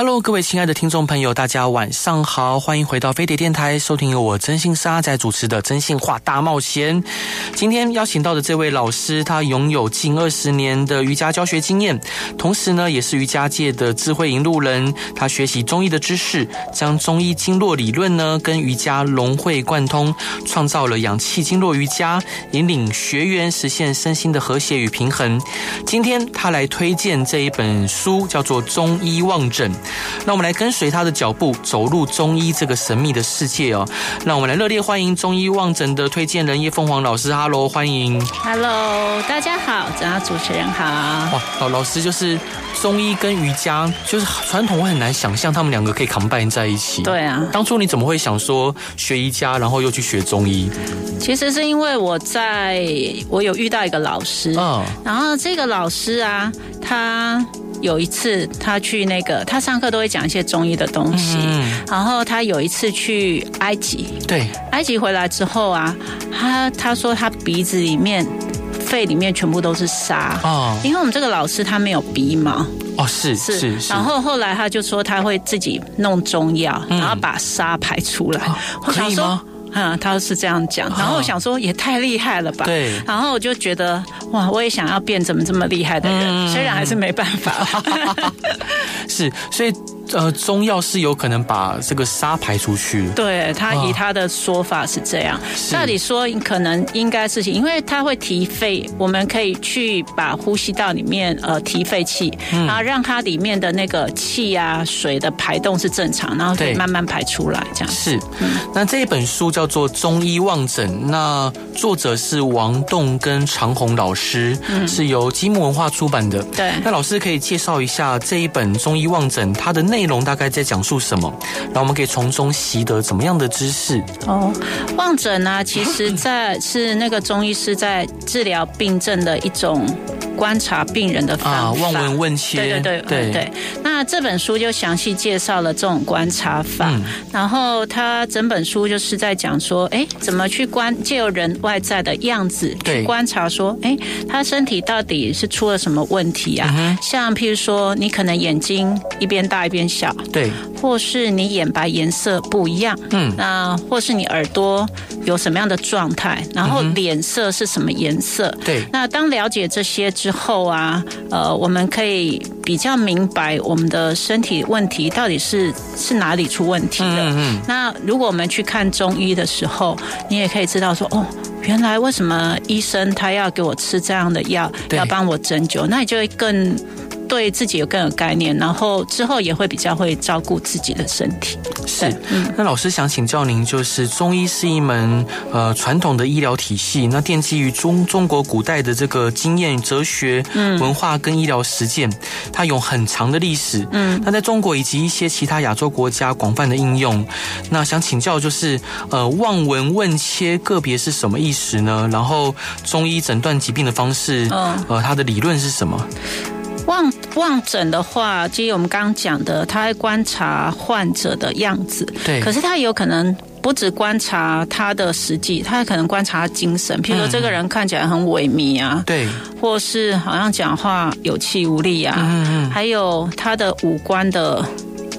Hello，各位亲爱的听众朋友，大家晚上好，欢迎回到飞碟电台，收听由我真心沙在主持的《真心话大冒险》。今天邀请到的这位老师，他拥有近二十年的瑜伽教学经验，同时呢，也是瑜伽界的智慧引路人。他学习中医的知识，将中医经络理论呢跟瑜伽融会贯通，创造了氧气经络瑜伽，引领学员实现身心的和谐与平衡。今天他来推荐这一本书，叫做《中医望诊》。那我们来跟随他的脚步，走入中医这个神秘的世界哦。那我们来热烈欢迎中医望诊的推荐人叶凤凰老师。Hello，欢迎。Hello，大家好，主要主持人好。哇，老老师就是中医跟瑜伽，就是传统我很难想象他们两个可以 combine 在一起。对啊，当初你怎么会想说学瑜伽，然后又去学中医？其实是因为我在我有遇到一个老师，嗯，然后这个老师啊，他。有一次，他去那个，他上课都会讲一些中医的东西。嗯，然后他有一次去埃及，对，埃及回来之后啊，他他说他鼻子里面、肺里面全部都是沙哦，因为我们这个老师他没有鼻毛哦，是是是。然后后来他就说他会自己弄中药，然后把沙排出来。我想说。嗯，他是这样讲，然后我想说也太厉害了吧。对。然后我就觉得哇，我也想要变怎么这么厉害的人，嗯、虽然还是没办法。是，所以。呃，中药是有可能把这个沙排出去。对，他以他的说法是这样。那你说可能应该是，因为他会提肺，我们可以去把呼吸道里面呃提肺气，然后让它里面的那个气啊水的排动是正常，然后可以慢慢排出来这样。是。那这一本书叫做《中医望诊》，那作者是王栋跟长虹老师，是由积木文化出版的。对。那老师可以介绍一下这一本《中医望诊》它的内。内容大概在讲述什么？然后我们可以从中习得怎么样的知识？哦，望诊呢，其实在 是那个中医师在治疗病症的一种。观察病人的方法，啊、望闻问切，对对对对。对。那这本书就详细介绍了这种观察法，嗯、然后他整本书就是在讲说，哎，怎么去观借由人外在的样子去观察，说，哎，他身体到底是出了什么问题啊？嗯、像譬如说，你可能眼睛一边大一边小，对，或是你眼白颜色不一样，嗯，那或是你耳朵有什么样的状态，然后脸色是什么颜色？对，那当了解这些之后啊，呃，我们可以比较明白我们的身体问题到底是是哪里出问题的。嗯嗯。那如果我们去看中医的时候，你也可以知道说，哦，原来为什么医生他要给我吃这样的药，要帮我针灸，那你就会更。对自己有更有概念，然后之后也会比较会照顾自己的身体。是，嗯，那老师想请教您，就是中医是一门呃传统的医疗体系，那奠基于中中国古代的这个经验、哲学、文化跟医疗实践，它有很长的历史。嗯，那在中国以及一些其他亚洲国家广泛的应用。那想请教，就是呃望闻问切个别是什么意思呢？然后中医诊断疾病的方式，呃，它的理论是什么？望望诊的话，基于我们刚刚讲的，他会观察患者的样子。对。可是他有可能不只观察他的实际，他可能观察他精神。譬如说，这个人看起来很萎靡啊。对。或是好像讲话有气无力啊。嗯嗯。还有他的五官的。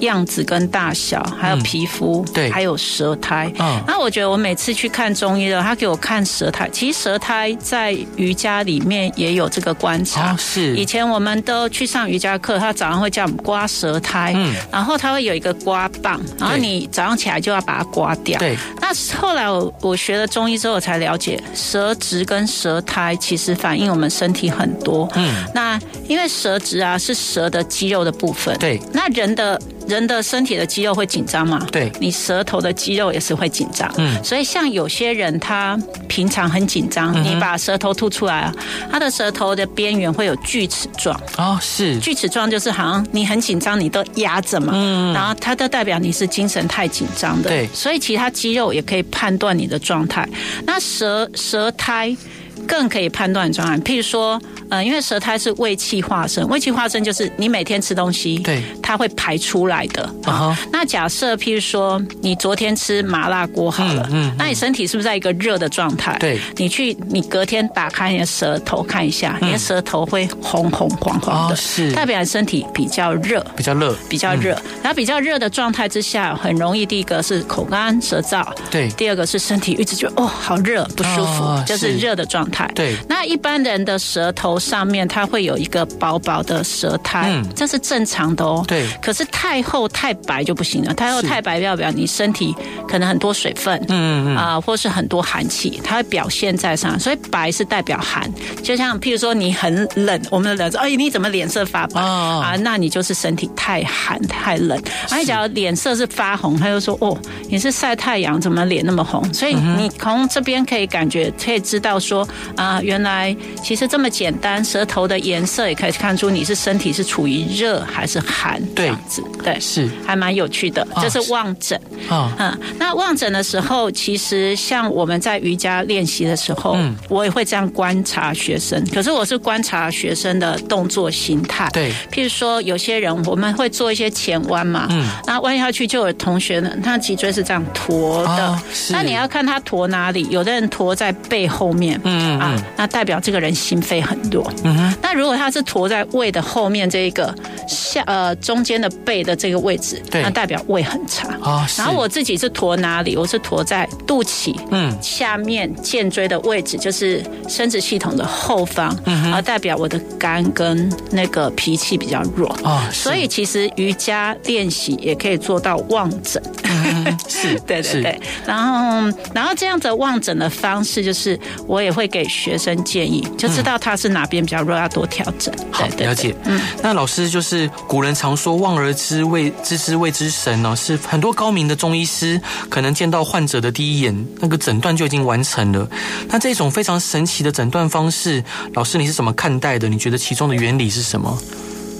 样子跟大小，还有皮肤，嗯、对，还有舌苔。嗯，那我觉得我每次去看中医的，他给我看舌苔。其实舌苔在瑜伽里面也有这个观察。哦、是，以前我们都去上瑜伽课，他早上会叫我们刮舌苔，嗯，然后他会有一个刮棒，然后你早上起来就要把它刮掉。对。那后来我我学了中医之后，我才了解舌质跟舌苔其实反映我们身体很多。嗯。那因为舌质啊是舌的肌肉的部分。对。那人的。人的身体的肌肉会紧张嘛？对，你舌头的肌肉也是会紧张。嗯，所以像有些人他平常很紧张，嗯、你把舌头吐出来啊，他的舌头的边缘会有锯齿状。哦，是锯齿状，就是好像你很紧张，你都压着嘛。嗯，然后它都代表你是精神太紧张的。对，所以其他肌肉也可以判断你的状态。那舌舌苔。更可以判断状态，譬如说，呃，因为舌苔是胃气化生，胃气化生就是你每天吃东西，对，它会排出来的。啊、uh-huh.，那假设譬如说，你昨天吃麻辣锅好了，嗯，嗯，那你身体是不是在一个热的状态？对，你去，你隔天打开你的舌头看一下，嗯、你的舌头会红红黄黄的，是、oh, 代表你身体比较热，比较热，比较热。然后比较热的状态之下，很容易第一个是口干舌燥，对，第二个是身体一直觉得哦好热不舒服，oh, 就是热的状态。对，那一般人的舌头上面，它会有一个薄薄的舌苔，嗯，这是正常的哦。对，可是太厚太白就不行了。太厚太白代表你身体可能很多水分，嗯嗯嗯，啊、呃，或是很多寒气，它会表现在上。所以白是代表寒，就像譬如说你很冷，我们的冷，哎，你怎么脸色发白啊，啊？那你就是身体太寒太冷。而你假如脸色是发红，他就说哦，你是晒太阳，怎么脸那么红？所以你从这边可以感觉，可以知道说啊。原来其实这么简单，舌头的颜色也可以看出你是身体是处于热还是寒这样子，对，是。还蛮有趣的。这是望诊。啊，嗯，那望诊的时候，其实像我们在瑜伽练习的时候，嗯，我也会这样观察学生。可是我是观察学生的动作形态，对，譬如说有些人我们会做一些前弯嘛，嗯，那弯下去就有同学呢，他脊椎是这样驼的，哦，那你要看他驼哪里，有的人驼在背后面，嗯。啊。那代表这个人心肺很弱。嗯哼。那如果它是驼在胃的后面这一个下呃中间的背的这个位置，对，那代表胃很差。哦。然后我自己是驼哪里？我是驼在肚脐嗯下面荐椎的位置，就是生殖系统的后方。嗯。而代表我的肝跟那个脾气比较弱。哦。所以其实瑜伽练习也可以做到望诊。嗯、是。对对对。然后然后这样子望诊的方式就是我也会给学生。建议就知道他是哪边比较弱，要多调整。好，了解。嗯，那老师就是古人常说“望而知未知之谓之神”呢，是很多高明的中医师可能见到患者的第一眼，那个诊断就已经完成了。那这种非常神奇的诊断方式，老师你是怎么看待的？你觉得其中的原理是什么？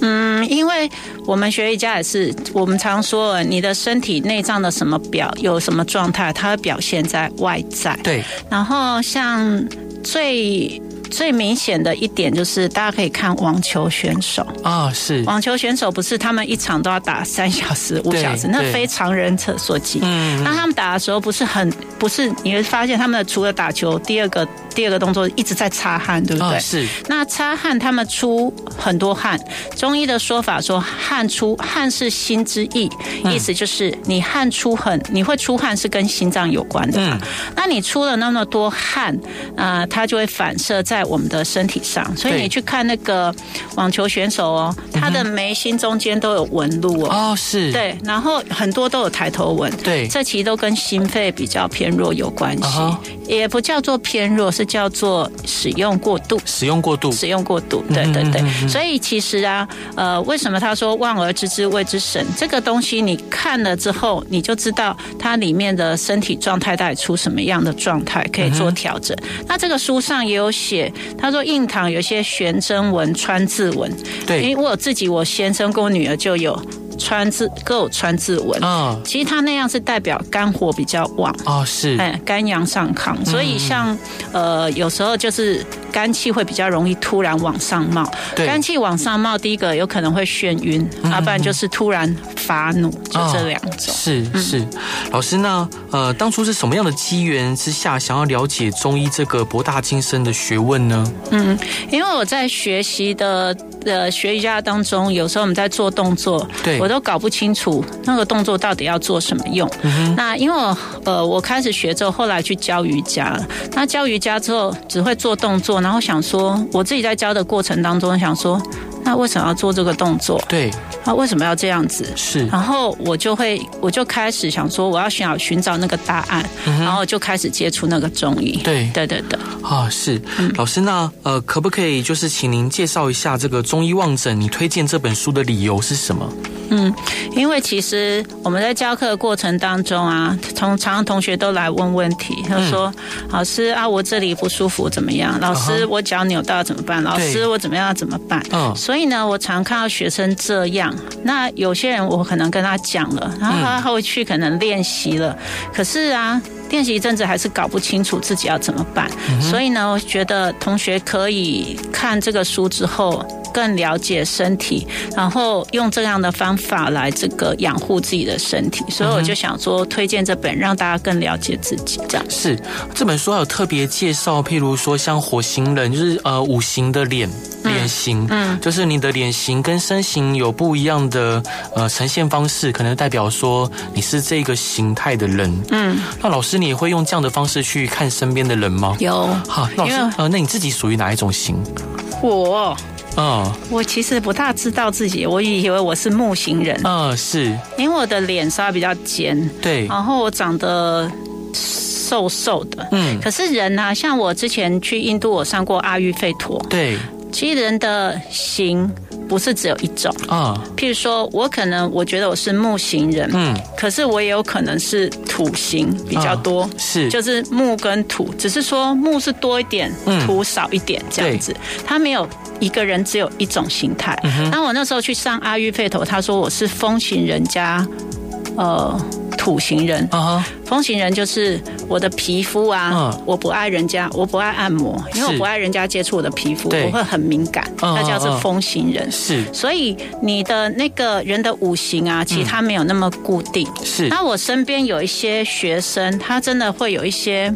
嗯，因为我们学瑜伽也是，我们常说你的身体内脏的什么表有什么状态，它会表现在外在。对，然后像。最最明显的一点就是，大家可以看网球选手啊，是网球选手不是他们一场都要打三小时、五小时，那非常人所及。嗯，那他们打的时候不是很不是，你会发现他们除了打球，第二个。第二个动作一直在擦汗，对不对？哦、是。那擦汗，他们出很多汗。中医的说法说，汗出汗是心之意，意思就是你汗出很，你会出汗是跟心脏有关的。嗯。那你出了那么多汗，啊、呃，它就会反射在我们的身体上。所以你去看那个网球选手哦，他的眉心中间都有纹路哦。哦，是。对，然后很多都有抬头纹。对。这其实都跟心肺比较偏弱有关系，哦、也不叫做偏弱，是。叫做使用过度，使用过度，使用过度，对对对。所以其实啊，呃，为什么他说望而知之谓之神？这个东西你看了之后，你就知道它里面的身体状态到底出什么样的状态，可以做调整。那这个书上也有写，他说印堂有些悬针纹、川字纹。对，因为我自己，我先生跟我女儿就有。川字各有川字纹。啊，其实它那样是代表肝火比较旺。哦，是。哎，肝阳上亢，所以像呃有时候就是肝气会比较容易突然往上冒，肝气往上冒，第一个有可能会眩晕，要不然就是突然发怒，就这两种。是是，老师那呃当初是什么样的机缘之下想要了解中医这个博大精深的学问呢？嗯，因为我在学习的。呃学瑜伽当中，有时候我们在做动作，对，我都搞不清楚那个动作到底要做什么用。嗯、那因为我呃，我开始学之后，后来去教瑜伽。那教瑜伽之后，只会做动作，然后想说，我自己在教的过程当中，想说。那为什么要做这个动作？对，那为什么要这样子？是，然后我就会，我就开始想说，我要想寻找那个答案，嗯，然后就开始接触那个中医。对，对对对。啊，是，嗯，老师，那呃，可不可以就是请您介绍一下这个中医望诊？你推荐这本书的理由是什么？嗯，因为其实我们在教课的过程当中啊，从常常同学都来问问题，他说：“嗯、老师啊，我这里不舒服怎么样？老师，我脚扭到怎么办？老师，我怎么样怎么办？”嗯，所以呢，我常看到学生这样。那有些人我可能跟他讲了，然后他回去可能练习了，可是啊。练习一阵子还是搞不清楚自己要怎么办，嗯、所以呢，我觉得同学可以看这个书之后更了解身体，然后用这样的方法来这个养护自己的身体。所以我就想说，推荐这本让大家更了解自己。这样是这本书还有特别介绍，譬如说像火星人，就是呃五行的脸脸型，嗯，就是你的脸型跟身形有不一样的呃呈现方式，可能代表说你是这个形态的人。嗯，那老师。你也会用这样的方式去看身边的人吗？有，好，老师，呃，那你自己属于哪一种型？我，嗯，我其实不大知道自己，我以为我是木型人。嗯，是，因为我的脸稍微比较尖，对，然后我长得瘦瘦的，嗯，可是人呢、啊，像我之前去印度，我上过阿育吠陀，对，其实人的型。不是只有一种。啊，譬如说，我可能我觉得我是木型人，嗯，可是我也有可能是土型比较多，是，就是木跟土，只是说木是多一点，土少一点这样子，他没有一个人只有一种形态。那我那时候去上阿育吠陀，他说我是风行人加，呃。土型人。啊，风型人就是我的皮肤啊，我不爱人家，我不爱按摩，因为我不爱人家接触我的皮肤，我会很敏感，那叫做风型人。是，所以你的那个人的五行啊，其实他没有那么固定。是，那我身边有一些学生，他真的会有一些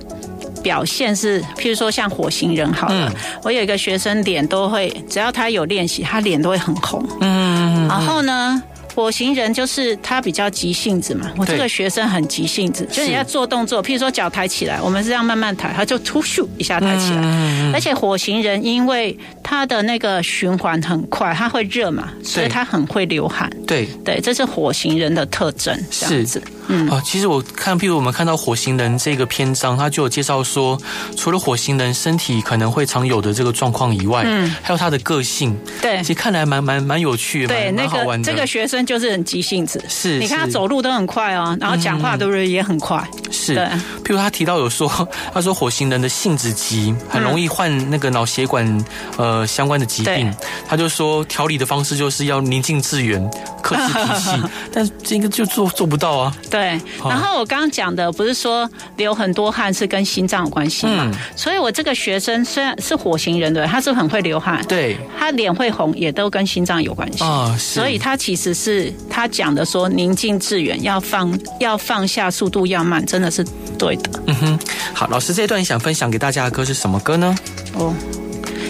表现是，譬如说像火星人好了，我有一个学生脸都会，只要他有练习，他脸都会很红。嗯，然后呢？火型人就是他比较急性子嘛，我这个学生很急性子，就是你要做动作，譬如说脚抬起来，我们是这样慢慢抬，他就突咻一下抬起来。而且火型人因为他的那个循环很快，他会热嘛，所以他很会流汗。对对，这是火型人的特征，这样子。嗯啊，其实我看，譬如我们看到火星人这个篇章，他就有介绍说，除了火星人身体可能会常有的这个状况以外，嗯，还有他的个性。对，其实看来蛮蛮蛮有趣蛮好玩的。这个学生就是很急性子，是，你看他走路都很快哦，然后讲话都是也很快。是，对。譬如他提到有说，他说火星人的性子急，很容易患那个脑血管呃相关的疾病。他就说调理的方式就是要宁静致远，克制脾气，但这个就做做不到啊。对，然后我刚刚讲的不是说流很多汗是跟心脏有关系嘛？嗯、所以我这个学生虽然是火星人，对，他是很会流汗，对，他脸会红，也都跟心脏有关系啊。哦、所以他其实是他讲的说宁静致远，要放要放下，速度要慢，真的是对的。嗯哼，好，老师这一段想分享给大家的歌是什么歌呢？哦，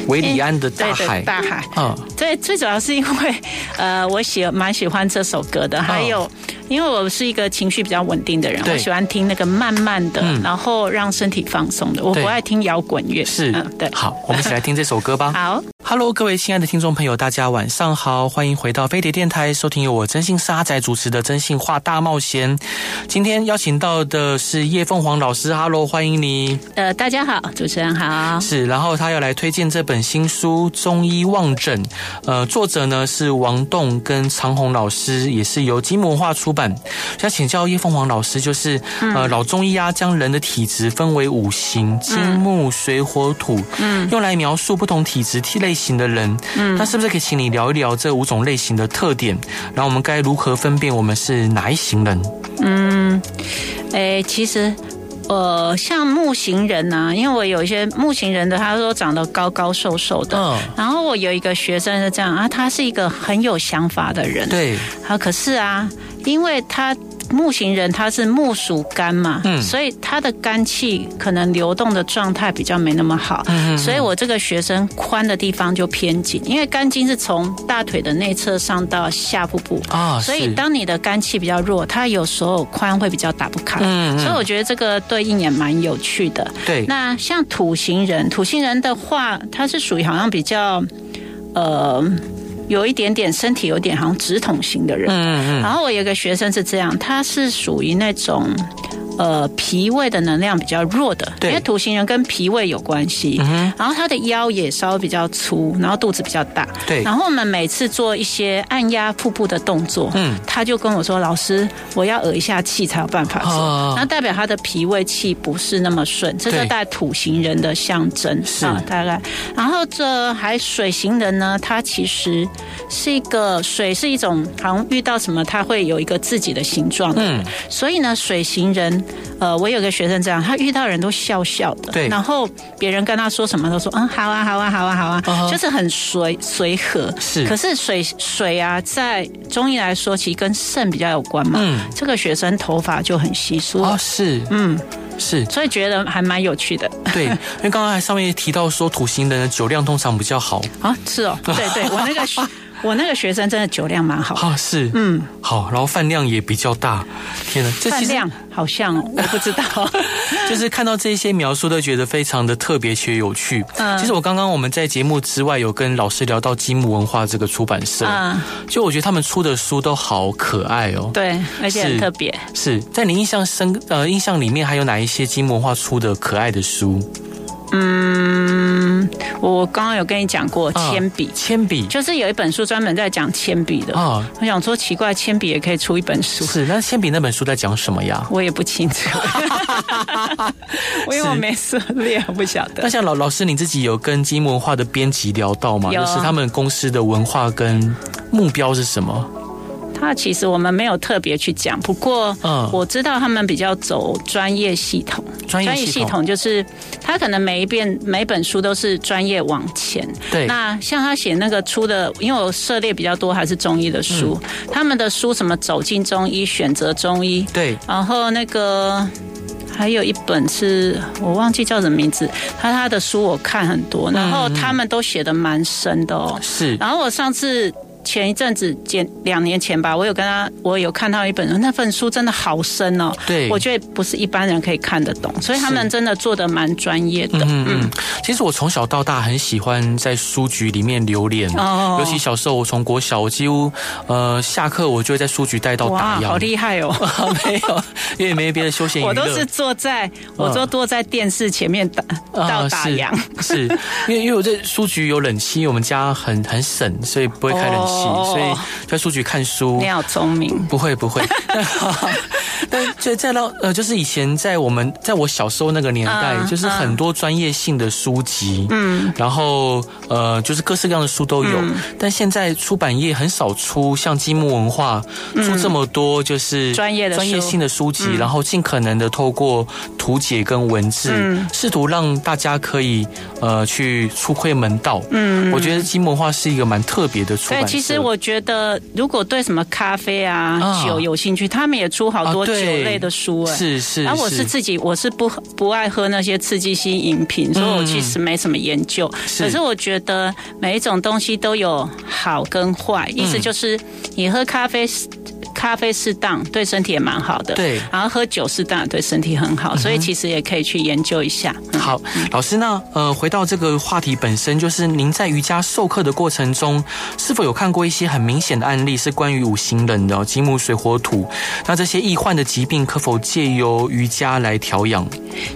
维里安的大海，大海。嗯，对，最主要是因为 呃，我喜蛮喜欢这首歌的，还有。哦因为我是一个情绪比较稳定的人，我喜欢听那个慢慢的，然后让身体放松的。我不爱听摇滚乐。是嗯，对。好，我们一起来听这首歌吧。好。Hello，各位亲爱的听众朋友，大家晚上好，欢迎回到飞碟电台，收听由我真心沙仔主持的《真心话大冒险》。今天邀请到的是叶凤凰老师，Hello，欢迎你。呃，大家好，主持人好。是，然后他要来推荐这本新书《中医望诊》，呃，作者呢是王栋跟长鸿老师，也是由金文化出版。想请教叶凤凰老师，就是呃，老中医啊，将人的体质分为五行：金木水火土，嗯，用来描述不同体质体类型的人，嗯，那是不是可以请你聊一聊这五种类型的特点？然后我们该如何分辨我们是哪一型人？嗯，诶，其实，呃，像木型人呐、啊，因为我有一些木型人的，他说长得高高瘦瘦的，嗯，然后我有一个学生是这样啊，他是一个很有想法的人，对，啊，可是啊，因为他。木型人他是木属肝嘛，嗯，所以他的肝气可能流动的状态比较没那么好，嗯，所以我这个学生髋的地方就偏紧，因为肝经是从大腿的内侧上到下腹部啊，所以当你的肝气比较弱，他有时候髋会比较打不开，嗯，所以我觉得这个对应也蛮有趣的。对，那像土型人，土型人的话，他是属于好像比较，呃。有一点点身体有点好像直筒型的人，嗯嗯，然后我有个学生是这样，他是属于那种，呃脾胃的能量比较弱的，因为土型人跟脾胃有关系。嗯，然后他的腰也稍微比较粗，然后肚子比较大。对，然后我们每次做一些按压腹部的动作，嗯，他就跟我说：“老师，我要耳一下气才有办法做。哦”那代表他的脾胃气不是那么顺，这是带土型人的象征是啊，大概。然后这还水型人呢，他其实是一个水是一种，好像遇到什么他会有一个自己的形状。嗯，所以呢，水型人，呃，我有个学生这样，他遇到人都笑笑的，对，然后别人跟他说什么都说嗯，好啊，好啊，好啊，好啊，哦、就是很随随和。是，可是水水啊，在中医来说，其实跟肾比较有关嘛。嗯，这个学生头发就很稀疏哦，是，嗯。是，所以觉得还蛮有趣的。对，因为刚刚还上面提到说土型人的酒量通常比较好啊，是哦，对对，我那个。我那个学生真的酒量蛮好啊，是，嗯，好，然后饭量也比较大。天哪，这饭量好像我不知道，就是看到这些描述都觉得非常的特别且有趣。嗯，其实我刚刚我们在节目之外有跟老师聊到积木文化这个出版社，嗯，就我觉得他们出的书都好可爱哦，对，而且很特别。是在你印象深呃印象里面还有哪一些积木文化出的可爱的书？嗯，我刚刚有跟你讲过铅笔，铅笔就是有一本书专门在讲铅笔的啊。我想说奇怪，铅笔也可以出一本书，是？那铅笔那本书在讲什么呀？我也不清楚，我因为我没涉猎，我不晓得。那像老老师你自己有跟积木文化的编辑聊到吗？就是他们公司的文化跟目标是什么？他其实我们没有特别去讲，不过我知道他们比较走专业系统。专业系统就是他可能每一遍每本书都是专业往前。对。那像他写那个出的，因为我涉猎比较多，还是中医的书。嗯、他们的书什么走进中医、选择中医。对。然后那个还有一本是我忘记叫什么名字，他他的书我看很多，然后他们都写的蛮深的哦。是。然后我上次。前一阵子，前两年前吧，我有跟他，我有看到一本，那份书真的好深哦。对，我觉得不是一般人可以看得懂，所以他们真的做的蛮专业的。嗯嗯。其实我从小到大很喜欢在书局里面流连，哦，尤其小时候，我从国小，我几乎呃下课我就会在书局待到打烊。好厉害哦！没有，因为没有别的休闲。我都是坐在，我都坐在电视前面打到打烊。是，因为因为我在书局有冷气，我们家很很省，所以不会开冷气。所以在书局看书，你好聪明。不会不会，但就在到呃，就是以前在我们在我小时候那个年代，就是很多专业性的书籍，嗯，然后呃，就是各式各样的书都有。但现在出版业很少出像积木文化出这么多，就是专业的专业性的书籍，然后尽可能的透过图解跟文字，试图让大家可以呃去出窥门道。嗯，我觉得积木文化是一个蛮特别的出版。其实我觉得，如果对什么咖啡啊、哦、酒有兴趣，他们也出好多酒类的书。是是。然后我是自己，我是不不爱喝那些刺激性饮品，所以我其实没什么研究。是。可是我觉得每一种东西都有好跟坏，意思就是你喝咖啡。咖啡适当对身体也蛮好的，对，然后喝酒适当对身体很好，所以其实也可以去研究一下。嗯、好，老师呢，呃，回到这个话题本身，就是您在瑜伽授课的过程中，是否有看过一些很明显的案例，是关于五行人的金木水火土？那这些易患的疾病可否借由瑜伽来调养？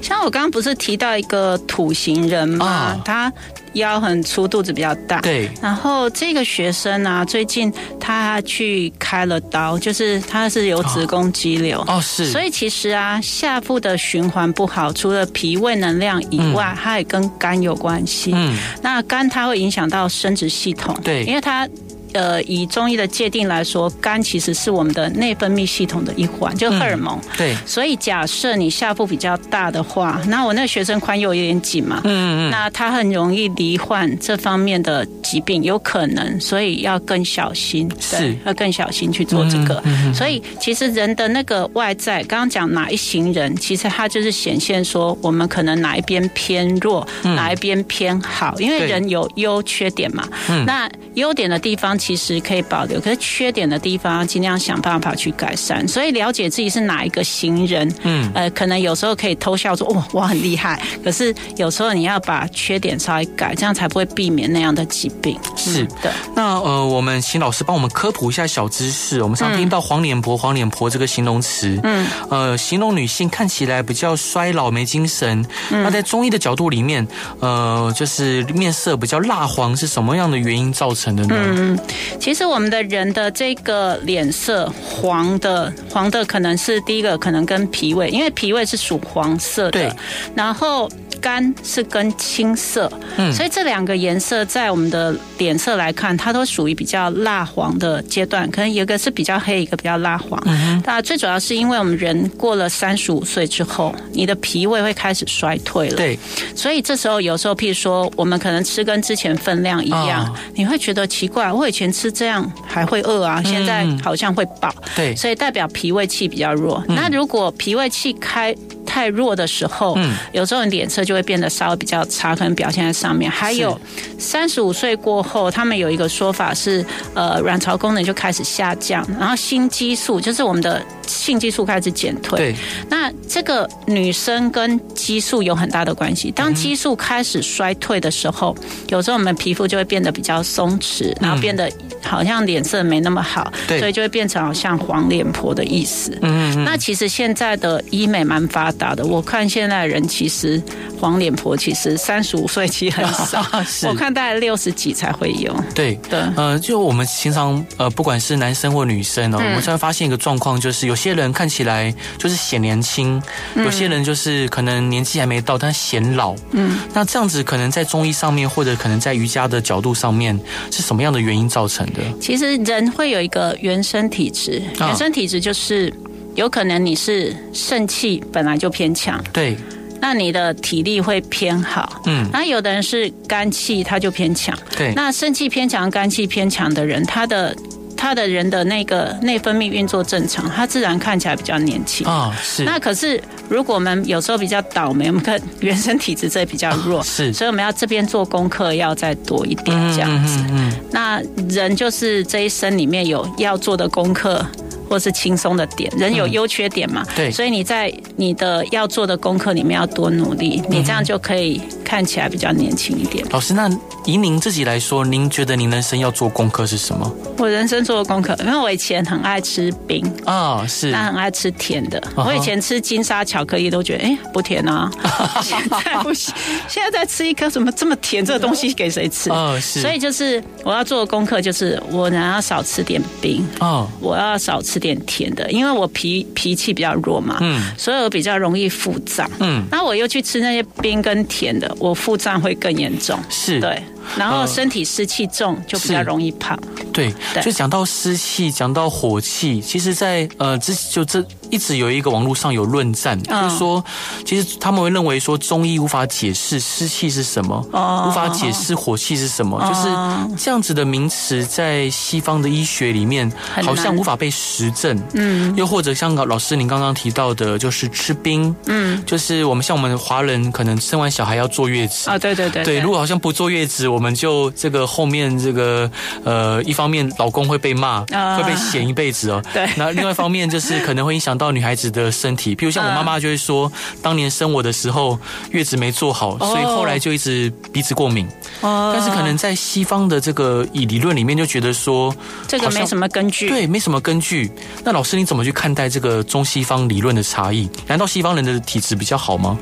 像我刚刚不是提到一个土型人吗？啊、他。腰很粗，肚子比较大。对。然后这个学生啊，最近他去开了刀，就是他是有子宫肌瘤。哦，是。所以其实啊，下腹的循环不好，除了脾胃能量以外，它也跟肝有关系。嗯。那肝它会影响到生殖系统。对。因为它。呃，以中医的界定来说，肝其实是我们的内分泌系统的一环，就荷尔蒙。嗯、对，所以假设你下腹比较大的话，那我那个学生宽又有点紧嘛，嗯嗯，那他很容易罹患这方面的疾病，有可能，所以要更小心，是要更小心去做这个。所以其实人的那个外在，刚刚讲哪一行人，其实他就是显现说我们可能哪一边偏弱，嗯、哪一边偏好，因为人有优缺点嘛。嗯，那优点的地方。其实可以保留，可是缺点的地方尽量想办法去改善。所以了解自己是哪一个行人，嗯，呃，可能有时候可以偷笑说，哇，我很厉害。可是有时候你要把缺点稍微改，这样才不会避免那样的疾病。是的。那呃，我们请老师帮我们科普一下小知识。我们常听到黄脸婆、黄脸婆这个形容词，嗯，呃，形容女性看起来比较衰老、没精神。那在中医的角度里面，呃，就是面色比较蜡黄，是什么样的原因造成的呢？嗯，其实我们的人的这个脸色黄的，黄的可能是第一个，可能跟脾胃，因为脾胃是属黄色的，对，然后。肝是跟青色，嗯，所以这两个颜色在我们的脸色来看，它都属于比较蜡黄的阶段。可能一个是比较黑，一个比较蜡黄。嗯，那最主要是因为我们人过了三十五岁之后，你的脾胃会开始衰退了。对，所以这时候有时候，譬如说，我们可能吃跟之前分量一样，哦，你会觉得奇怪，我以前吃这样还会饿啊，现在好像会饱。对，所以代表脾胃气比较弱。那如果脾胃气开太弱的时候，嗯，有时候脸色就会变得稍微比较差，可能表现在上面。还有三十五岁过后，他们有一个说法是，呃，卵巢功能就开始下降，然后新激素就是我们的性激素开始减退。对，那这个女生跟激素有很大的关系。当激素开始衰退的时候，有时候我们皮肤就会变得比较松弛，然后变得好像脸色没那么好，对，所以就会变成好像黄脸婆的意思。嗯，那其实现在的医美蛮发达。的，我看现在的人其实黄脸婆其实三十五岁其实很少，我看大概六十几才会有。对对，呃，就我们平常呃，不管是男生或女生哦，嗯、我们才会发现一个状况，就是有些人看起来就是显年轻，嗯、有些人就是可能年纪还没到，但显老。嗯，那这样子可能在中医上面，或者可能在瑜伽的角度上面，是什么样的原因造成的？其实人会有一个原生体质，原生体质就是。有可能你是肾气本来就偏强，对，那你的体力会偏好，嗯，那有的人是肝气他就偏强，对，那肾气偏强、肝气偏强的人，他的他的人的那个内分泌运作正常，他自然看起来比较年轻啊。是，那可是如果我们有时候比较倒霉，我们看原生体质这比较弱，是，所以我们要这边做功课要再多一点这样子。嗯，那人就是这一生里面有要做的功课。或是轻松的点，人有优缺点嘛？对，所以你在你的要做的功课里面要多努力，你这样就可以看起来比较年轻一点。老师，那以您自己来说，您觉得您人生要做功课是什么？我人生做的功课，因为我以前很爱吃冰啊，是，那很爱吃甜的。我以前吃金沙巧克力都觉得哎不甜啊，现在不行，现在再吃一颗什么这么甜这个东西给谁吃？哦，是。所以就是我要做的功课就是我能要少吃点冰哦，我要少吃。点甜的，因为我脾脾气比较弱嘛，嗯，所以我比较容易腹胀，嗯，那我又去吃那些冰跟甜的，我腹胀会更严重，是。对。然后身体湿气重，就比较容易胖。对，就讲到湿气，讲到火气，其实在，在呃，之就这一直有一个网络上有论战，就是说，其实他们会认为说中医无法解释湿气是什么，无法解释火气是什么，就是这样子的名词，在西方的医学里面好像无法被实证。嗯，又或者像老师您刚刚提到的，就是吃冰，嗯，就是我们像我们华人可能生完小孩要坐月子啊，对对对，对，如果好像不坐月子，我我们就这个后面这个呃，一方面老公会被骂，会被嫌一辈子哦。对。那另外一方面就是可能会影响到女孩子的身体，譬如像我妈妈就会说，当年生我的时候月子没做好，所以后来就一直鼻子过敏。哦。但是可能在西方的这个以理论里面就觉得说这个没什么根据，对，没什么根据。那老师你怎么去看待这个中西方理论的差异？难道西方人的体质比较好吗？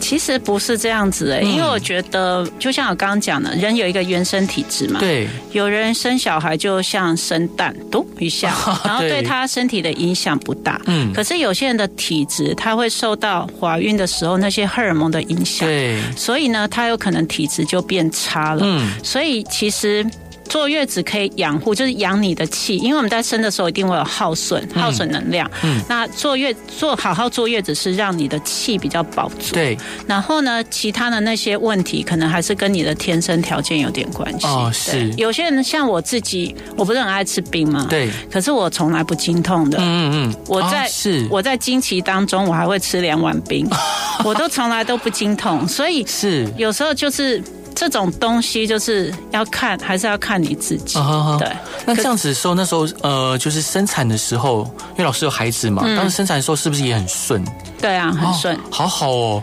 其实不是这样子哎，因为我觉得，就像我刚刚讲的，人有一个原生体质嘛。对。有人生小孩就像生蛋，咚一下，然后对他身体的影响不大。嗯。可是有些人的体质，他会受到怀孕的时候那些荷尔蒙的影响。对。所以呢，他有可能体质就变差了。嗯。所以其实。坐月子可以养护，就是养你的气，因为我们在生的时候一定会有耗损，耗损能量。嗯，那坐月坐好好坐月子是让你的气比较保足。对，然后呢，其他的那些问题可能还是跟你的天生条件有点关系。哦，是。有些人像我自己，我不是很爱吃冰吗？对。可是我从来不经痛的。嗯嗯嗯。我在、哦、是我在经期当中，我还会吃两碗冰，我都从来都不经痛，所以是有时候就是。这种东西就是要看，还是要看你自己。啊、对，那这样子的时候，那时候呃，就是生产的时候，因为老师有孩子嘛，嗯、当时生产的时候是不是也很顺？对啊，很顺、哦，好好哦。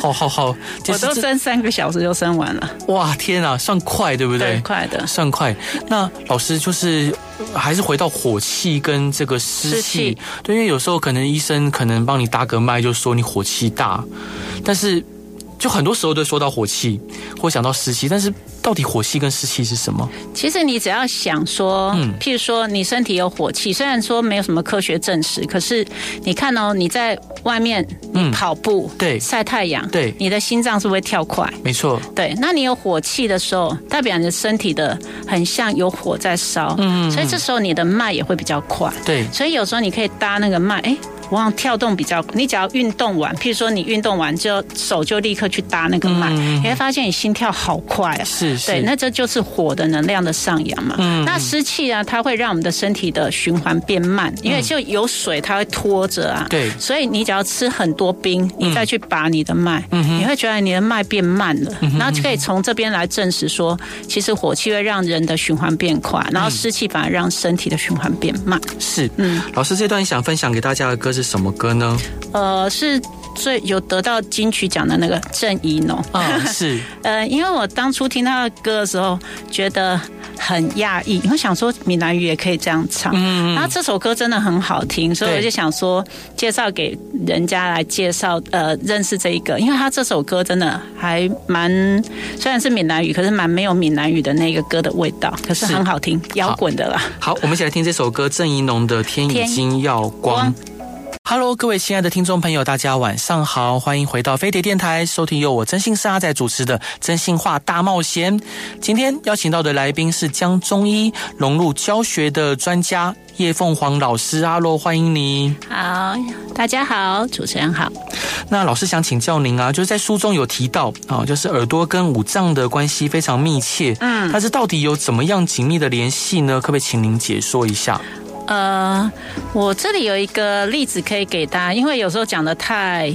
好 好好，我都生三个小时就生完了。哇，天啊，算快对不对？对，快的，算快。那老师就是还是回到火气跟这个湿气，湿气对，因为有时候可能医生可能帮你搭个脉，就说你火气大，但是。就很多时候都说到火气，或想到湿气，但是到底火气跟湿气是什么？其实你只要想说，嗯，譬如说你身体有火气，虽然说没有什么科学证实，可是你看哦，你在外面跑步，嗯、对，晒太阳，对，你的心脏是不是会跳快？没错，对。那你有火气的时候，代表你的身体的很像有火在烧，嗯，所以这时候你的脉也会比较快，对。所以有时候你可以搭那个脉，哎。往跳动比较，你只要运动完，譬如说你运动完就手就立刻去搭那个脉，嗯、你会发现你心跳好快啊！是，是，对，那这就是火的能量的上扬嘛。嗯，那湿气啊，它会让我们的身体的循环变慢，因为就有水它会拖着啊。对，所以你只要吃很多冰，你再去拔你的脉，嗯、你会觉得你的脉变慢了。嗯、然后就可以从这边来证实说，其实火气会让人的循环变快，然后湿气反而让身体的循环变慢。是，嗯，老师这段想分享给大家的歌是。什么歌呢？呃，是最有得到金曲奖的那个郑怡农。啊，是。呃，因为我当初听他的歌的时候，觉得很讶异，我想说闽南语也可以这样唱，嗯，然后这首歌真的很好听，所以我就想说介绍给人家来介绍，呃，认识这一个，因为他这首歌真的还蛮，虽然是闽南语，可是蛮没有闽南语的那个歌的味道，可是很好听，摇滚的啦。好，我们一起来听这首歌，郑怡农的《天已经要光》。Hello，各位亲爱的听众朋友，大家晚上好，欢迎回到飞碟电台，收听由我真心是阿仔主持的《真心话大冒险》。今天邀请到的来宾是将中医融入教学的专家叶凤凰老师，阿罗，欢迎你。好，大家好，主持人好。那老师想请教您啊，就是在书中有提到啊，就是耳朵跟五脏的关系非常密切，嗯，但是到底有怎么样紧密的联系呢？可不可以请您解说一下？呃，我这里有一个例子可以给大家，因为有时候讲的太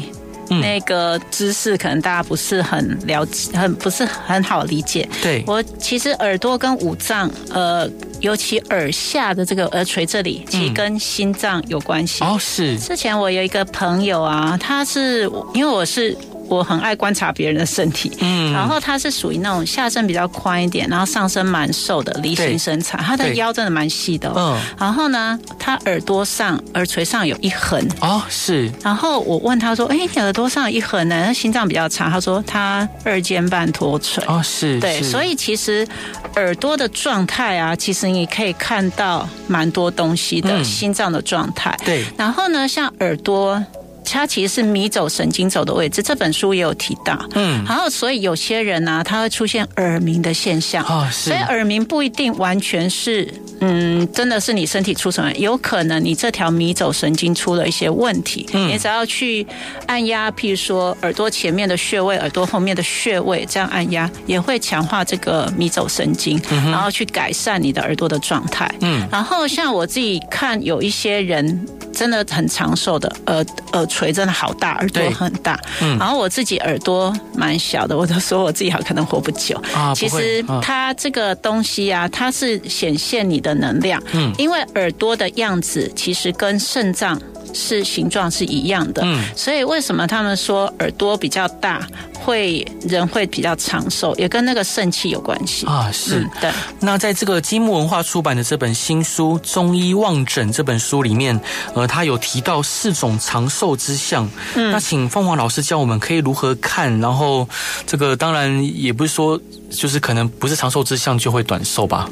那个知识，可能大家不是很了解，很不是很好理解。对，我其实耳朵跟五脏，呃，尤其耳下的这个耳垂这里，其实跟心脏有关系。哦，是。之前我有一个朋友啊，他是因为我是。我很爱观察别人的身体，嗯，然后他是属于那种下身比较宽一点，然后上身蛮瘦的梨形身材，他的腰真的蛮细的，嗯，然后呢，他耳朵上耳垂上有一横，哦，是，然后我问他说，哎，你耳朵上有一横？呢？他心脏比较差，他说他二尖瓣脱垂，哦，是，对，所以其实耳朵的状态啊，其实你可以看到蛮多东西的，心脏的状态，对，然后呢，像耳朵。它其实是迷走神经走的位置，这本书也有提到。嗯，然后所以有些人呢、啊，他会出现耳鸣的现象。哦，是。所以耳鸣不一定完全是，嗯，真的是你身体出什么，有可能你这条迷走神经出了一些问题。嗯，你只要去按压，譬如说耳朵前面的穴位、耳朵后面的穴位，这样按压也会强化这个迷走神经，然后去改善你的耳朵的状态。嗯，然后像我自己看，有一些人。真的很长寿的耳耳垂真的好大，耳朵很大。嗯，然后我自己耳朵蛮小的，我都说我自己好可能活不久。啊，其实它这个东西啊，它是显现你的能量。嗯，因为耳朵的样子其实跟肾脏。是形状是一样的，嗯，所以为什么他们说耳朵比较大会人会比较长寿，也跟那个肾气有关系啊。是的。那在这个积木文化出版的这本新书《中医望诊》这本书里面，呃，他有提到四种长寿之象。嗯，那请凤凰老师教我们可以如何看，然后这个当然也不是说就是可能不是长寿之象就会短寿吧。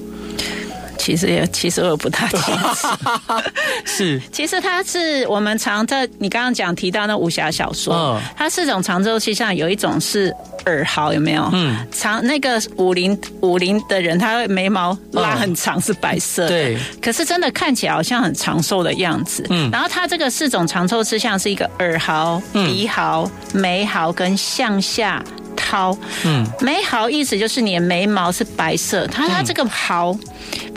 其实也，其实我不太清楚。是，其实它是我们常在你刚刚讲提到那武侠小说，嗯，它四种长寿气象，有一种是耳毫，有没有？嗯，长那个武林武林的人，他会眉毛拉很长，是白色的，对。可是真的看起来好像很长寿的样子。嗯，然后它这个四种长寿气象是一个耳毫、鼻毫、眉毫跟向下。掏，嗯，眉毫意思就是你的眉毛是白色，它它这个毫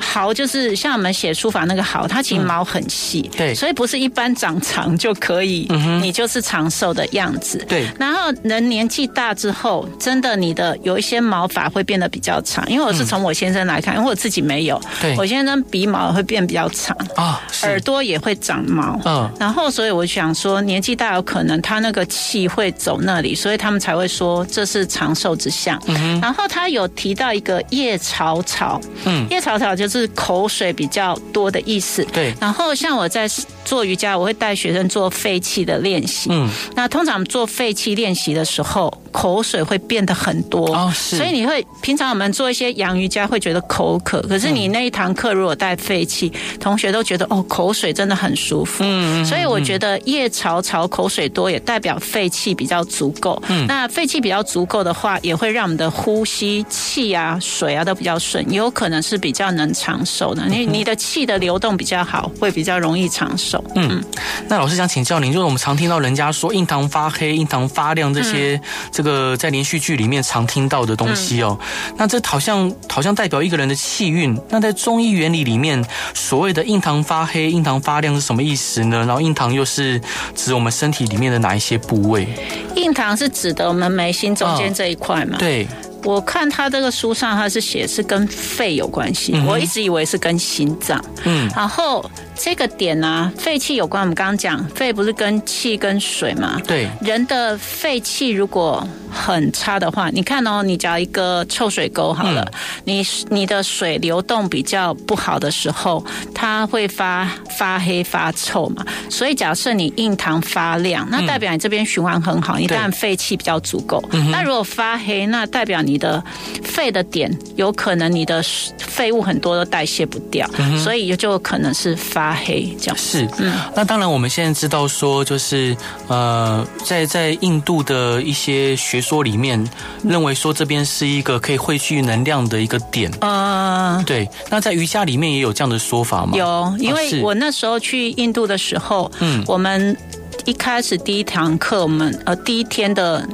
毫就是像我们写书法那个毫，它其实毛很细，嗯、对，所以不是一般长长就可以，嗯、你就是长寿的样子。对，然后人年纪大之后，真的你的有一些毛发会变得比较长，因为我是从我先生来看，因为我自己没有，对，我先生鼻毛会变比较长啊，耳朵也会长毛，嗯，然后所以我想说，年纪大有可能他那个气会走那里，所以他们才会说这是长寿之象。嗯，然后他有提到一个叶草草，嗯，叶草草就是口水比较多的意思，对。然后像我在做瑜伽，我会带学生做肺气的练习，嗯，那通常做肺气练习的时候，口水会变得很多，哦，是，所以你会平常我们做一些洋瑜伽会觉得口渴，可是你那一堂课如果带肺气，同学都觉得哦，口水真的很舒服，嗯，所以我觉得夜潮潮口水多也代表肺气比较足够，嗯，那肺气比较足够的话，也会让我们的呼吸气啊、水啊都比较顺，也有可能是比较能长寿的。你你的气的流动比较好，会比较容易长寿。嗯，那老师想请教您，就是我们常听到人家说印堂发黑、印堂发亮这些，这个在连续剧里面常听到的东西哦，那这好像好像代表一个人的气运。那在中医原理里面，所谓的印堂发黑、印堂发亮是什么意思呢？然后印堂又是指我们身体里面的哪一些部位？印堂是指的我们眉心中间这一块嘛？对。我看他这个书上，他是写是跟肺有关系，嗯，我一直以为是跟心脏。嗯，然后这个点呢，啊，肺气有关。我们刚刚讲，肺不是跟气跟水嘛？对，人的肺气如果很差的话，你看哦，你找一个臭水沟好了，嗯，你你的水流动比较不好的时候，它会发发黑发臭嘛。所以假设你印堂发亮，那代表你这边循环很好，嗯，你当然肺气比较足够。那如果发黑，那代表你的肺的点有可能你的废物很多都代谢不掉，嗯、所以就可能是发黑这样。是，嗯，那当然我们现在知道说，就是呃，在在印度的一些学说里面，认为说这边是一个可以汇聚能量的一个点。嗯、呃，对。那在瑜伽里面也有这样的说法吗？有，因为我那时候去印度的时候，嗯，我们一开始第一堂课，我们呃第一天的。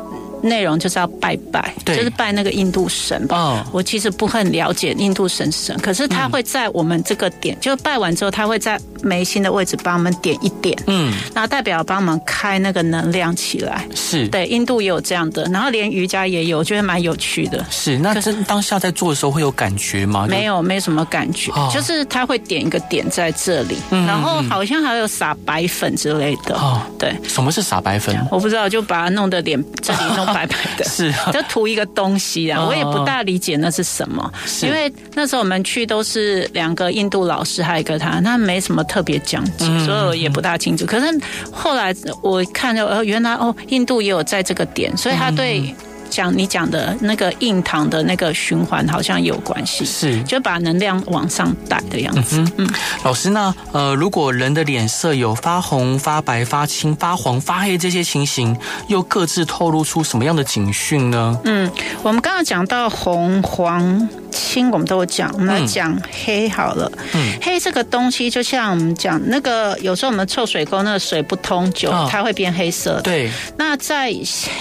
内容就是要拜拜，就是拜那个印度神吧。哦，我其实不很了解印度神神，可是他会在我们这个点，嗯、就拜完之后，他会在眉心的位置帮我们点一点，嗯，然后代表帮我们开那个能量起来。是对，印度也有这样的，然后连瑜伽也有，我觉得蛮有趣的。是，那这当下在做的时候会有感觉吗？没有，没什么感觉，哦，就是他会点一个点在这里，嗯，然后好像还有撒白粉之类的。哦，对，什么是撒白粉？我不知道，就把它弄得脸这里弄。白白的，是就涂一个东西啊，我也不大理解那是什么，因为那时候我们去都是两个印度老师，还有一个他，他没什么特别讲解，所以我也不大清楚。可是后来我看到，呃，原来哦，印度也有在这个点，所以他对。讲你讲的那个硬糖的那个循环好像有关系，是就把能量往上带的样子。嗯，嗯老师呢？呃，如果人的脸色有发红、发白、发青、发黄、发黑这些情形，又各自透露出什么样的警讯呢？嗯，我们刚刚讲到红、黄。青我们都有讲，我们来讲黑好了。嗯，黑这个东西就像我们讲那个，有时候我们臭水沟那个水不通久，它会变黑色。对。那在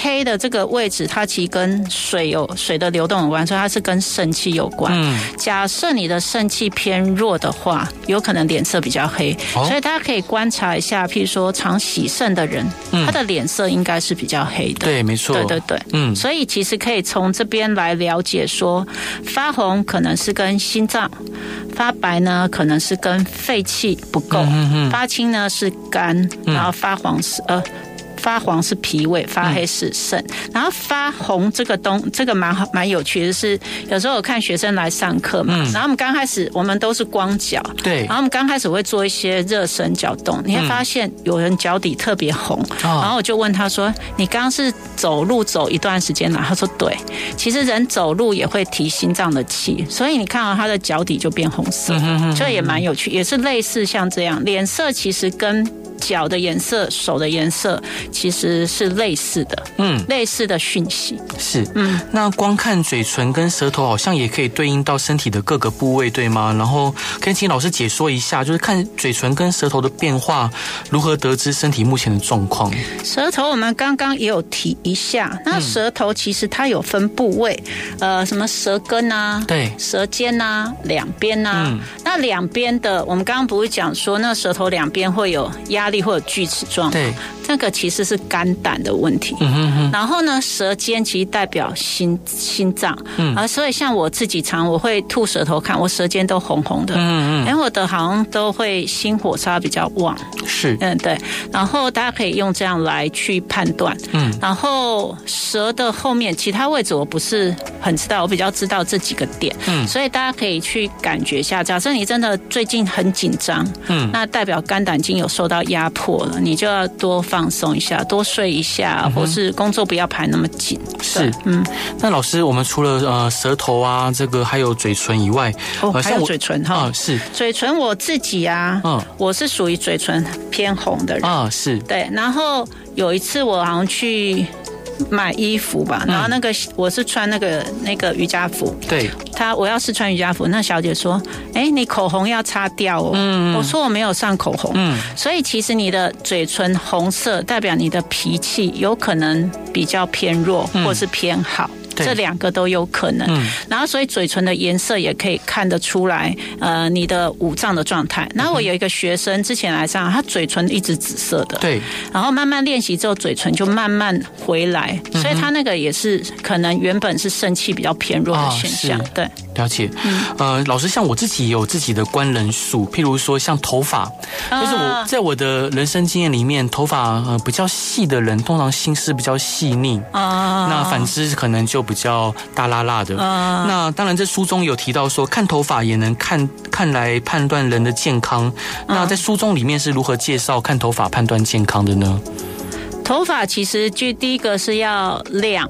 黑的这个位置，它其实跟水有水的流动有关，所以它是跟肾气有关。嗯。假设你的肾气偏弱的话，有可能脸色比较黑。哦。所以大家可以观察一下，譬如说常洗肾的人，他的脸色应该是比较黑的。对，没错。对对对。嗯。所以其实可以从这边来了解说发红。红可能是跟心脏发白呢，可能是跟肺气不够；发青呢是肝，然后发黄是呃。发黄是脾胃，发黑是肾，嗯，然后发红这个东这个蛮好蛮有趣的是，有时候我看学生来上课嘛，嗯，然后我们刚开始我们都是光脚，对，然后我们刚开始会做一些热身脚动，你会发现有人脚底特别红，嗯，然后我就问他说：“你刚刚是走路走一段时间了？”他说：“对。”其实人走路也会提心脏的气，所以你看到他的脚底就变红色，所以也蛮有趣，也是类似像这样，脸色其实跟。脚的颜色、手的颜色其实是类似的，嗯，类似的讯息。是，嗯，那光看嘴唇跟舌头好像也可以对应到身体的各个部位，对吗？然后可以请老师解说一下，就是看嘴唇跟舌头的变化，如何得知身体目前的状况？舌头我们刚刚也有提一下，那舌头其实它有分部位，嗯、呃，什么舌根啊，对，舌尖啊，两边啊，嗯、那两边的我们刚刚不是讲说，那舌头两边会有压力或者锯齿状，对。这个其实是肝胆的问题，嗯哼哼，然后呢，舌尖其实代表心心脏，嗯，啊，所以像我自己常我会吐舌头看，我舌尖都红红的，嗯嗯，因为我的好像都会心火烧比较旺，是，嗯对，然后大家可以用这样来去判断，嗯，然后舌的后面其他位置我不是很知道，我比较知道这几个点，嗯，所以大家可以去感觉一下，假设你真的最近很紧张，嗯，那代表肝胆经有受到压迫了，你就要多。放松一下，多睡一下，嗯、或是工作不要排那么紧。是，嗯。那老师，我们除了呃舌头啊，这个还有嘴唇以外，哦，还有嘴唇哈、是嘴唇。我自己啊，嗯，我是属于嘴唇偏红的人啊，是对。然后有一次我好像去。买衣服吧，然后那个我是穿那个那个瑜伽服，对，他我要是穿瑜伽服，那小姐说，哎，你口红要擦掉哦，嗯，我说我没有上口红，嗯，所以其实你的嘴唇红色代表你的脾气有可能比较偏弱，或是偏好。这两个都有可能，嗯、然后所以嘴唇的颜色也可以看得出来，呃，你的五脏的状态。然后我有一个学生之前来上，他嘴唇一直紫色的，对，然后慢慢练习之后，嘴唇就慢慢回来，所以他那个也是可能原本是肾气比较偏弱的现象，哦、对。了解，呃，老师，像我自己也有自己的观人术，譬如说像头发，就是我在我的人生经验里面，头发呃比较细的人，通常心思比较细腻啊，那反之可能就比较大拉拉的。那当然，这书中有提到说，看头发也能看看来判断人的健康。那在书中里面是如何介绍看头发判断健康的呢？头发其实就第一个是要亮。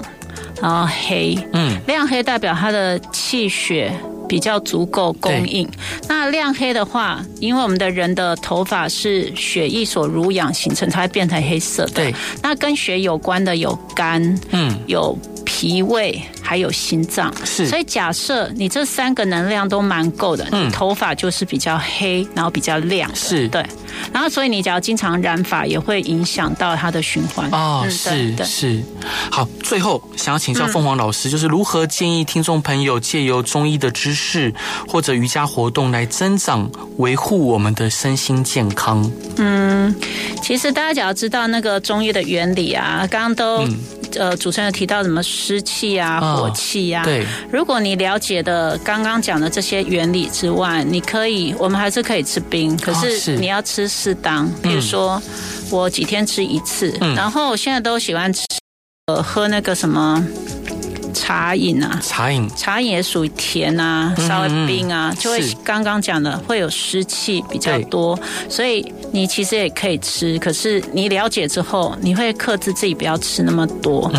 然后黑，嗯，亮黑代表它的气血比较足够供应。那亮黑的话，因为我们的人的头发是血液所濡养形成，它会变成黑色的。对，那跟血有关的有肝，嗯，有脾胃。还有心脏，是，所以假设你这三个能量都蛮够的，嗯，你头发就是比较黑，然后比较亮，是。对，然后所以你只要经常染发，也会影响到它的循环。哦，嗯、是是。好，最后想要请教凤凰老师，嗯、就是如何建议听众朋友借由中医的知识或者瑜伽活动来增长、维护我们的身心健康？嗯，其实大家只要知道那个中医的原理啊，刚刚都。嗯。呃，主持人有提到什么湿气啊、火气呀、啊？对，如果你了解的刚刚讲的这些原理之外，你可以，我们还是可以吃冰，可是你要吃适当。比如说，我几天吃一次，嗯。然后我现在都喜欢吃，呃，喝那个什么。茶饮啊，茶饮，茶饮也属于甜啊，稍微冰啊，嗯、就会刚刚讲的会有湿气比较多，所以你其实也可以吃，可是你了解之后，你会克制自己不要吃那么多，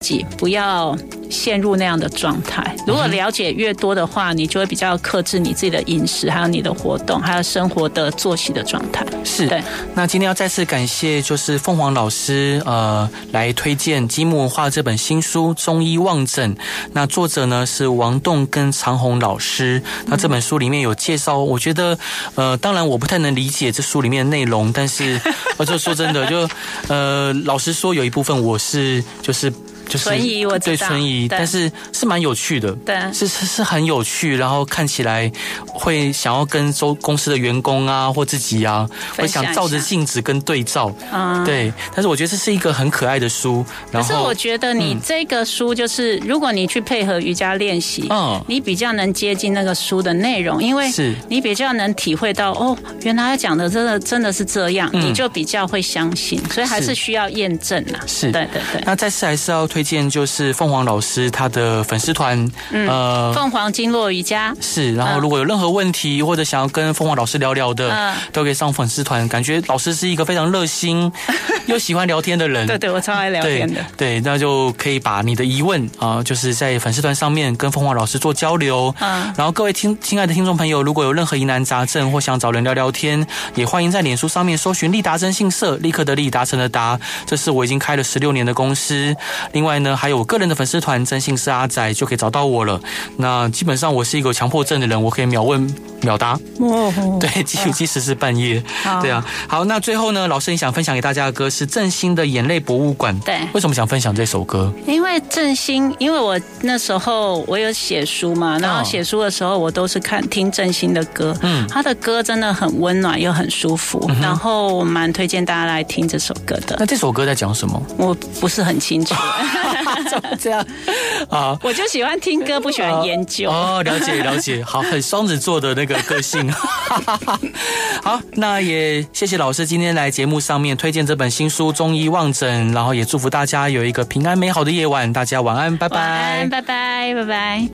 己不要。陷入那样的状态。如果了解越多的话，你就会比较克制你自己的饮食，还有你的活动，还有生活的作息的状态。是。对。那今天要再次感谢，就是凤凰老师，呃，来推荐积木文化这本新书《中医望诊》。那作者呢是王栋跟长红老师。那这本书里面有介绍，我觉得，呃，当然我不太能理解这书里面的内容，但是，我就说真的，就，呃，老实说，有一部分我是就是。就是存疑，我对存疑，但是是蛮有趣的，对，是是是很有趣，然后看起来会想要跟周公司的员工啊或自己啊，会想照着镜子跟对照，嗯，对。但是我觉得这是一个很可爱的书。然后可是我觉得你这个书就是，如果你去配合瑜伽练习，嗯，你比较能接近那个书的内容，因为是你比较能体会到哦，原来他讲的真的真的是这样，你就比较会相信。所以还是需要验证呐。是，对对对。那再次还是要推。推荐就是凤凰老师他的粉丝团，嗯、呃，凤凰经络瑜伽是。然后如果有任何问题、嗯、或者想要跟凤凰老师聊聊的，嗯、都可以上粉丝团。感觉老师是一个非常热心 又喜欢聊天的人。对对，我超爱聊天的。对，那就可以把你的疑问啊、呃，就是在粉丝团上面跟凤凰老师做交流。嗯。然后各位听亲爱的听众朋友，如果有任何疑难杂症或想找人聊聊天，也欢迎在脸书上面搜寻立达征信社，立刻的立达成的达，这是我已经开了十六年的公司。另外呢，还有我个人的粉丝团真心是阿仔，就可以找到我了。那基本上我是一个强迫症的人，我可以秒问秒答。哦。对，即即使是半夜。好。对啊。好，那最后呢，老师你想分享给大家的歌是振兴的《眼泪博物馆》。对。为什么想分享这首歌？因为振兴，因为我那时候我有写书嘛，然后写书的时候我都是看听振兴的歌。嗯。他的歌真的很温暖又很舒服，嗯、然后我蛮推荐大家来听这首歌的。那这首歌在讲什么？我不是很清楚。怎 么这样啊？我就喜欢听歌，不喜欢研究。哦，了解了解。好，很双子座的那个个性。好，那也谢谢老师今天来节目上面推荐这本新书《中医望诊》，然后也祝福大家有一个平安美好的夜晚。大家晚安，拜拜。晚安，拜拜，拜拜。